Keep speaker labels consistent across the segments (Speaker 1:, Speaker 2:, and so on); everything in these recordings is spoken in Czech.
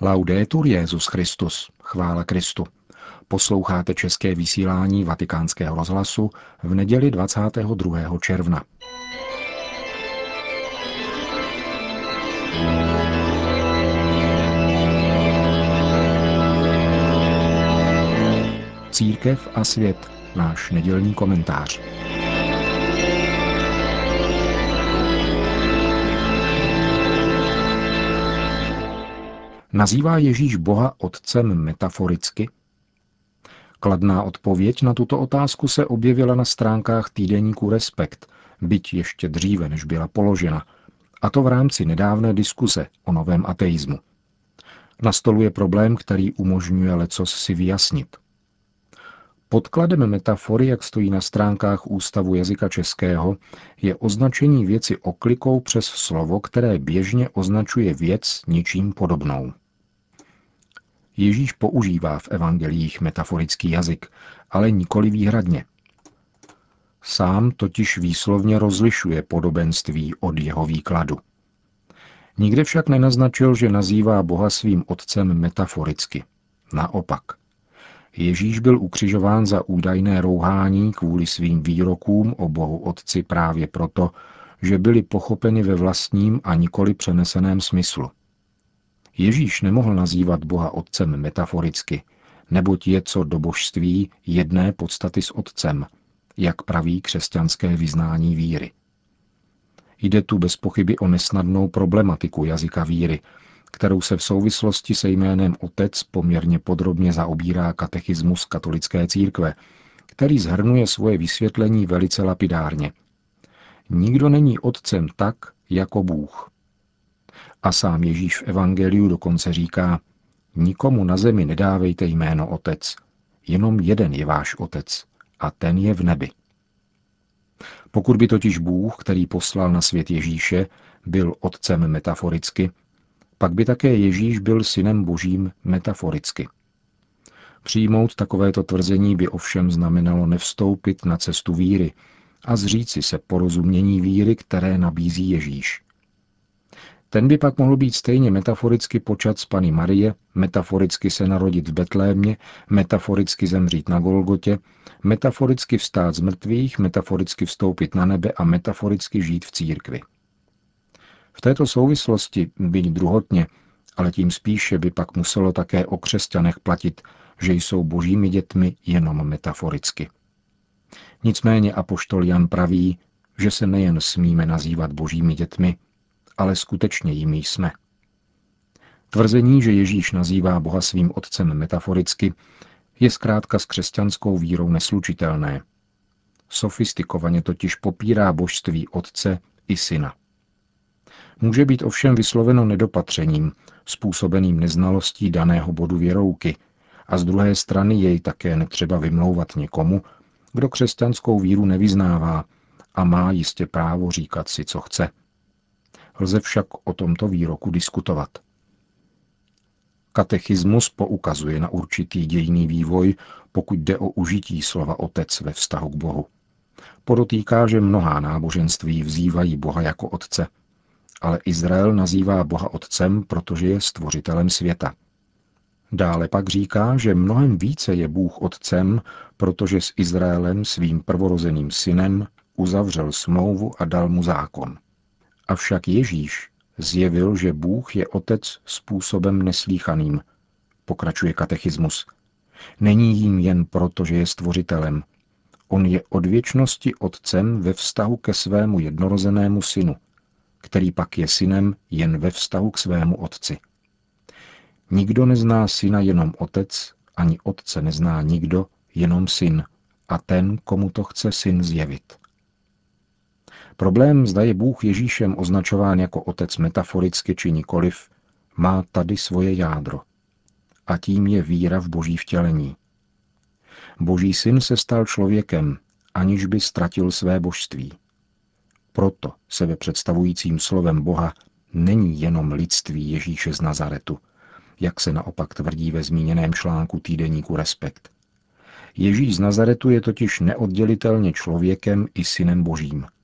Speaker 1: Laudetur Jezus Christus, chvála Kristu. Posloucháte české vysílání Vatikánského rozhlasu v neděli 22. června. Církev a svět, náš nedělní komentář. Nazývá Ježíš Boha otcem metaforicky? Kladná odpověď na tuto otázku se objevila na stránkách týdeníku Respekt, byť ještě dříve, než byla položena, a to v rámci nedávné diskuse o novém ateismu. Nastoluje problém, který umožňuje lecos si vyjasnit. Podkladem metafory, jak stojí na stránkách Ústavu jazyka českého, je označení věci oklikou přes slovo, které běžně označuje věc ničím podobnou. Ježíš používá v evangelích metaforický jazyk, ale nikoli výhradně. Sám totiž výslovně rozlišuje podobenství od jeho výkladu. Nikde však nenaznačil, že nazývá Boha svým otcem metaforicky. Naopak. Ježíš byl ukřižován za údajné rouhání kvůli svým výrokům o Bohu Otci právě proto, že byly pochopeny ve vlastním a nikoli přeneseném smyslu. Ježíš nemohl nazývat Boha Otcem metaforicky, neboť je co do božství jedné podstaty s Otcem, jak praví křesťanské vyznání víry. Jde tu bez pochyby o nesnadnou problematiku jazyka víry, kterou se v souvislosti se jménem Otec poměrně podrobně zaobírá katechismus katolické církve, který zhrnuje svoje vysvětlení velice lapidárně. Nikdo není otcem tak, jako Bůh. A sám Ježíš v Evangeliu dokonce říká, nikomu na zemi nedávejte jméno Otec, jenom jeden je váš Otec a ten je v nebi. Pokud by totiž Bůh, který poslal na svět Ježíše, byl otcem metaforicky, pak by také Ježíš byl synem božím metaforicky. Přijmout takovéto tvrzení by ovšem znamenalo nevstoupit na cestu víry a zříci se porozumění víry, které nabízí Ježíš. Ten by pak mohl být stejně metaforicky počat z Pany Marie, metaforicky se narodit v Betlémě, metaforicky zemřít na Golgotě, metaforicky vstát z mrtvých, metaforicky vstoupit na nebe a metaforicky žít v církvi. V této souvislosti, byť druhotně, ale tím spíše by pak muselo také o křesťanech platit, že jsou božími dětmi jenom metaforicky. Nicméně apoštol Jan praví, že se nejen smíme nazývat božími dětmi, ale skutečně jimi jsme. Tvrzení, že Ježíš nazývá Boha svým otcem metaforicky, je zkrátka s křesťanskou vírou neslučitelné. Sofistikovaně totiž popírá božství otce i syna. Může být ovšem vysloveno nedopatřením, způsobeným neznalostí daného bodu věrouky, a z druhé strany jej také netřeba vymlouvat někomu, kdo křesťanskou víru nevyznává a má jistě právo říkat si, co chce. Lze však o tomto výroku diskutovat. Katechismus poukazuje na určitý dějný vývoj, pokud jde o užití slova otec ve vztahu k Bohu. Podotýká, že mnohá náboženství vzývají Boha jako otce, ale Izrael nazývá Boha otcem, protože je stvořitelem světa. Dále pak říká, že mnohem více je Bůh otcem, protože s Izraelem svým prvorozeným synem uzavřel smlouvu a dal mu zákon. Avšak Ježíš zjevil, že Bůh je otec způsobem neslíchaným, pokračuje katechismus. Není jím jen proto, že je stvořitelem. On je od věčnosti otcem ve vztahu ke svému jednorozenému synu, který pak je synem jen ve vztahu k svému otci. Nikdo nezná syna jenom otec, ani otce nezná nikdo, jenom syn, a ten, komu to chce syn zjevit. Problém, zda je Bůh Ježíšem označován jako otec metaforicky či nikoliv, má tady svoje jádro. A tím je víra v boží vtělení. Boží syn se stal člověkem, aniž by ztratil své božství. Proto se ve představujícím slovem Boha není jenom lidství Ježíše z Nazaretu, jak se naopak tvrdí ve zmíněném článku týdeníku Respekt. Ježíš z Nazaretu je totiž neoddělitelně člověkem i synem božím –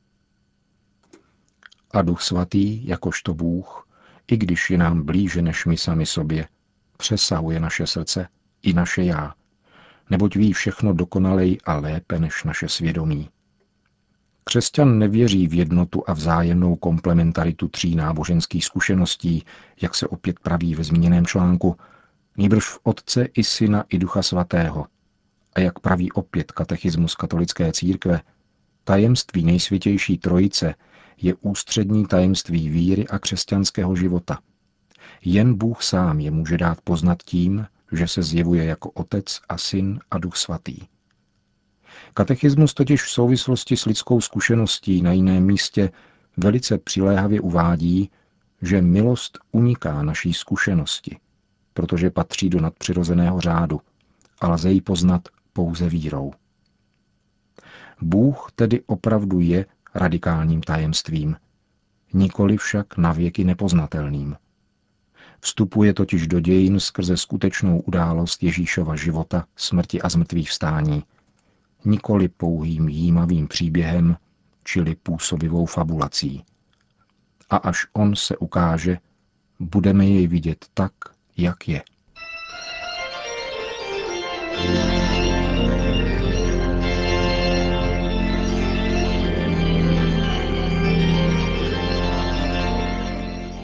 Speaker 1: a Duch Svatý, jakožto Bůh, i když je nám blíže než my sami sobě, přesahuje naše srdce i naše já, neboť ví všechno dokonalej a lépe než naše svědomí. Křesťan nevěří v jednotu a vzájemnou komplementaritu tří náboženských zkušeností, jak se opět praví ve zmíněném článku, nýbrž v Otce i Syna i Ducha Svatého. A jak praví opět katechismus katolické církve, tajemství nejsvětější trojice je ústřední tajemství víry a křesťanského života. Jen Bůh sám je může dát poznat tím, že se zjevuje jako Otec a Syn a Duch Svatý. Katechismus totiž v souvislosti s lidskou zkušeností na jiném místě velice přiléhavě uvádí, že milost uniká naší zkušenosti, protože patří do nadpřirozeného řádu a lze ji poznat pouze vírou. Bůh tedy opravdu je radikálním tajemstvím, nikoli však navěky nepoznatelným. Vstupuje totiž do dějin skrze skutečnou událost Ježíšova života, smrti a zmrtvých vstání, nikoli pouhým jímavým příběhem, čili působivou fabulací. A až on se ukáže, budeme jej vidět tak, jak je.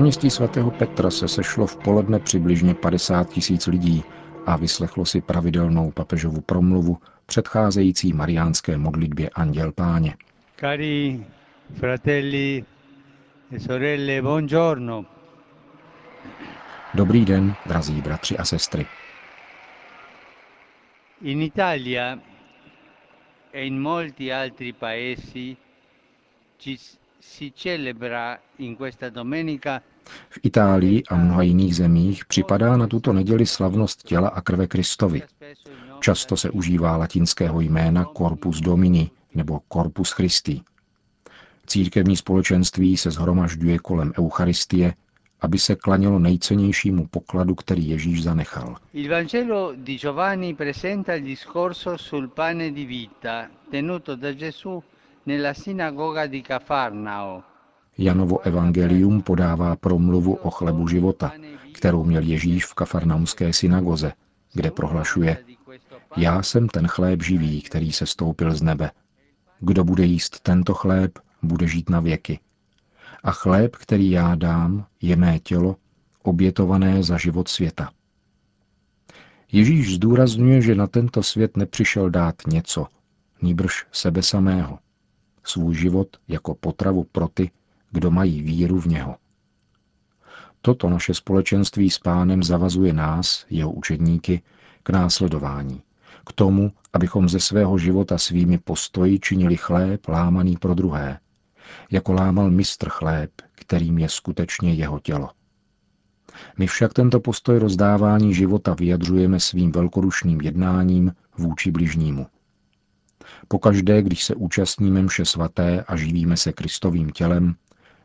Speaker 1: náměstí svatého Petra se sešlo v poledne přibližně 50 tisíc lidí a vyslechlo si pravidelnou papežovu promluvu předcházející mariánské modlitbě Anděl Páně. Cari fratelli e sorelle, buongiorno. Dobrý den, drazí bratři a sestry.
Speaker 2: In Italia e in molti altri paesi ci
Speaker 1: v Itálii a mnoha jiných zemích připadá na tuto neděli slavnost těla a krve Kristovi. Často se užívá latinského jména Corpus Domini nebo Corpus Christi. Církevní společenství se zhromažďuje kolem Eucharistie, aby se klanělo nejcennějšímu pokladu, který Ježíš zanechal. Janovo evangelium podává promluvu o chlebu života, kterou měl Ježíš v kafarnaumské synagoze, kde prohlašuje Já jsem ten chléb živý, který se stoupil z nebe. Kdo bude jíst tento chléb, bude žít na věky. A chléb, který já dám, je mé tělo, obětované za život světa. Ježíš zdůrazňuje, že na tento svět nepřišel dát něco, nýbrž sebe samého. Svůj život jako potravu pro ty, kdo mají víru v něho. Toto naše společenství s pánem zavazuje nás, jeho učedníky, k následování, k tomu, abychom ze svého života svými postoji činili chléb lámaný pro druhé, jako lámal mistr chléb, kterým je skutečně jeho tělo. My však tento postoj rozdávání života vyjadřujeme svým velkodušným jednáním vůči bližnímu. Pokaždé, když se účastníme mše svaté a živíme se Kristovým tělem,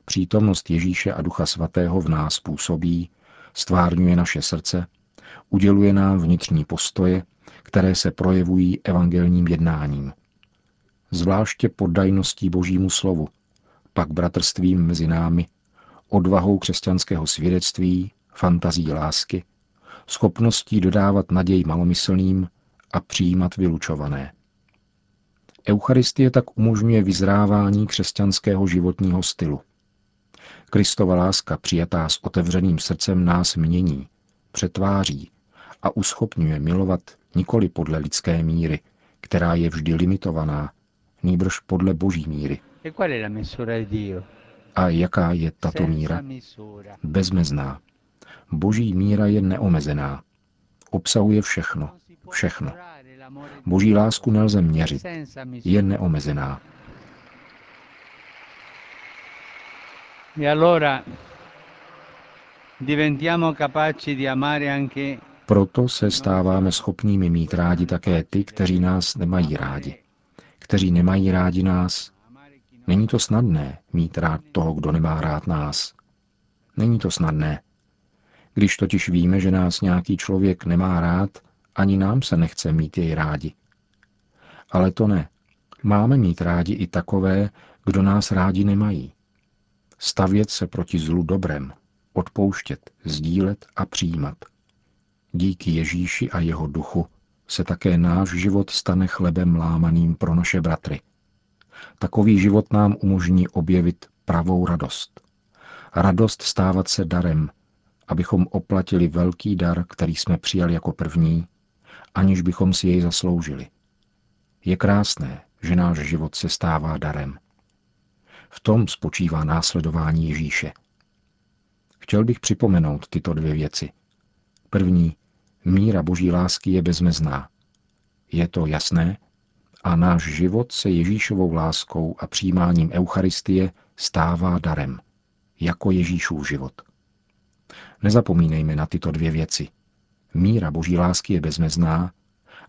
Speaker 1: přítomnost Ježíše a Ducha Svatého v nás působí, stvárňuje naše srdce, uděluje nám vnitřní postoje, které se projevují evangelním jednáním. Zvláště poddajností Božímu slovu, pak bratrstvím mezi námi, odvahou křesťanského svědectví, fantazí lásky, schopností dodávat naději malomyslným a přijímat vylučované. Eucharistie tak umožňuje vyzrávání křesťanského životního stylu – Kristova láska přijatá s otevřeným srdcem nás mění, přetváří a uschopňuje milovat nikoli podle lidské míry, která je vždy limitovaná, nýbrž podle boží míry. E a jaká je tato míra? Bezmezná. Boží míra je neomezená. Obsahuje všechno. Všechno. Boží lásku nelze měřit. Je neomezená.
Speaker 2: E
Speaker 1: Proto se stáváme schopnými mít rádi také ty, kteří nás nemají rádi. Kteří nemají rádi nás. Není to snadné mít rád toho, kdo nemá rád nás. Není to snadné. Když totiž víme, že nás nějaký člověk nemá rád, ani nám se nechce mít jej rádi. Ale to ne. Máme mít rádi i takové, kdo nás rádi nemají. Stavět se proti zlu dobrem, odpouštět, sdílet a přijímat. Díky Ježíši a jeho duchu se také náš život stane chlebem lámaným pro naše bratry. Takový život nám umožní objevit pravou radost. Radost stávat se darem, abychom oplatili velký dar, který jsme přijali jako první, aniž bychom si jej zasloužili. Je krásné, že náš život se stává darem. V tom spočívá následování Ježíše. Chtěl bych připomenout tyto dvě věci. První, míra boží lásky je bezmezná. Je to jasné? A náš život se Ježíšovou láskou a přijímáním Eucharistie stává darem, jako Ježíšův život. Nezapomínejme na tyto dvě věci. Míra boží lásky je bezmezná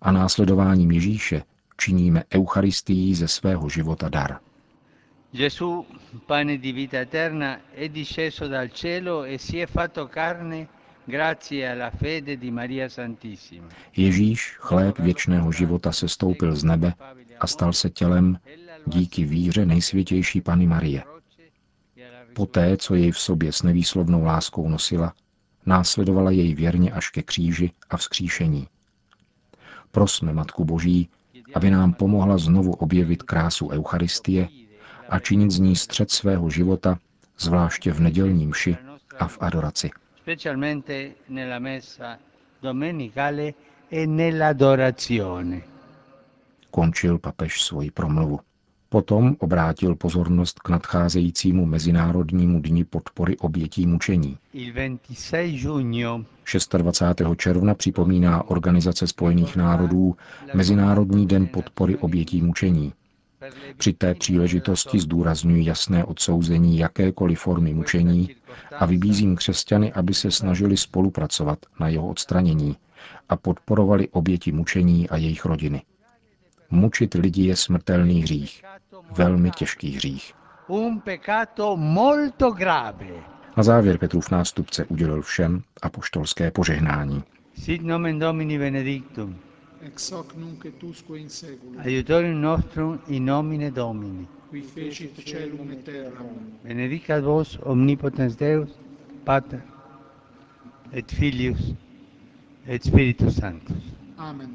Speaker 1: a následováním Ježíše činíme Eucharistii ze svého života dar.
Speaker 2: Gesù, pane di vita eterna, è disceso dal cielo e si è fatto carne grazie alla fede di Maria Santissima.
Speaker 1: Ježíš, chléb věčného života, se stoupil z nebe a stal se tělem díky víře nejsvětější Pany Marie. Poté, co jej v sobě s nevýslovnou láskou nosila, následovala jej věrně až ke kříži a vzkříšení. Prosme Matku Boží, aby nám pomohla znovu objevit krásu Eucharistie a činit z ní střed svého života, zvláště v nedělním ši a v adoraci.
Speaker 2: e.
Speaker 1: Končil papež svoji promluvu. Potom obrátil pozornost k nadcházejícímu Mezinárodnímu dni podpory obětí mučení.
Speaker 2: Il 26 giugno
Speaker 1: 26. června připomíná Organizace spojených národů Mezinárodní den podpory obětí mučení. Při té příležitosti zdůrazňuji jasné odsouzení jakékoliv formy mučení a vybízím křesťany, aby se snažili spolupracovat na jeho odstranění a podporovali oběti mučení a jejich rodiny. Mučit lidi je smrtelný hřích, velmi těžký hřích.
Speaker 2: un peccato molto grave.
Speaker 1: Na závěr Petrův nástupce udělil všem apoštolské požehnání.
Speaker 2: Sit nomen Domini benedictum,
Speaker 3: ex hoc nunc et usque in seculum,
Speaker 2: aiutorium nostrum in nomine Domini.
Speaker 3: qui fecit celum et terram,
Speaker 2: Benedicat vos omnipotens Deus, Pater, et Filius, et Spiritus Sanctus.
Speaker 3: Amen.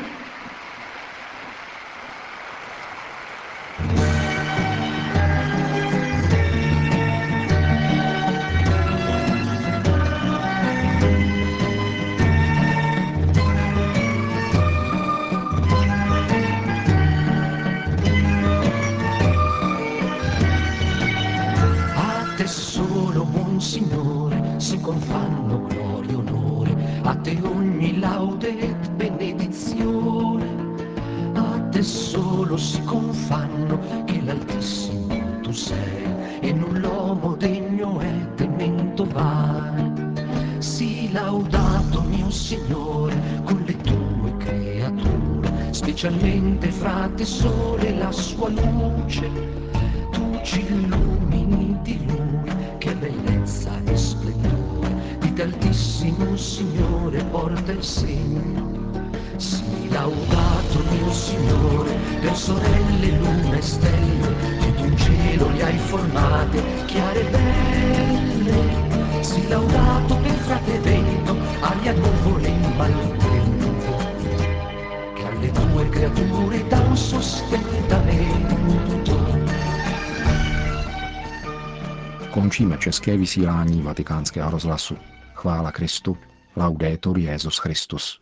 Speaker 4: vai. Sii laudato mio Signore con le tue creature, specialmente fra te sole la sua luce tu ci illumini di lui, che bellezza e splendore, di te altissimo Signore porta il segno. Sii laudato mio Signore, per sorelle, luna e stelle, che tu in cielo le hai formate, chiare e belle. Sii laudato per frate vento, aria nuvole in maltempo, che alle tue creature dà un sostentamento.
Speaker 1: Končíme české vysílání vatikánského rozhlasu. Chvála Kristu. Laudetur Jezus Christus.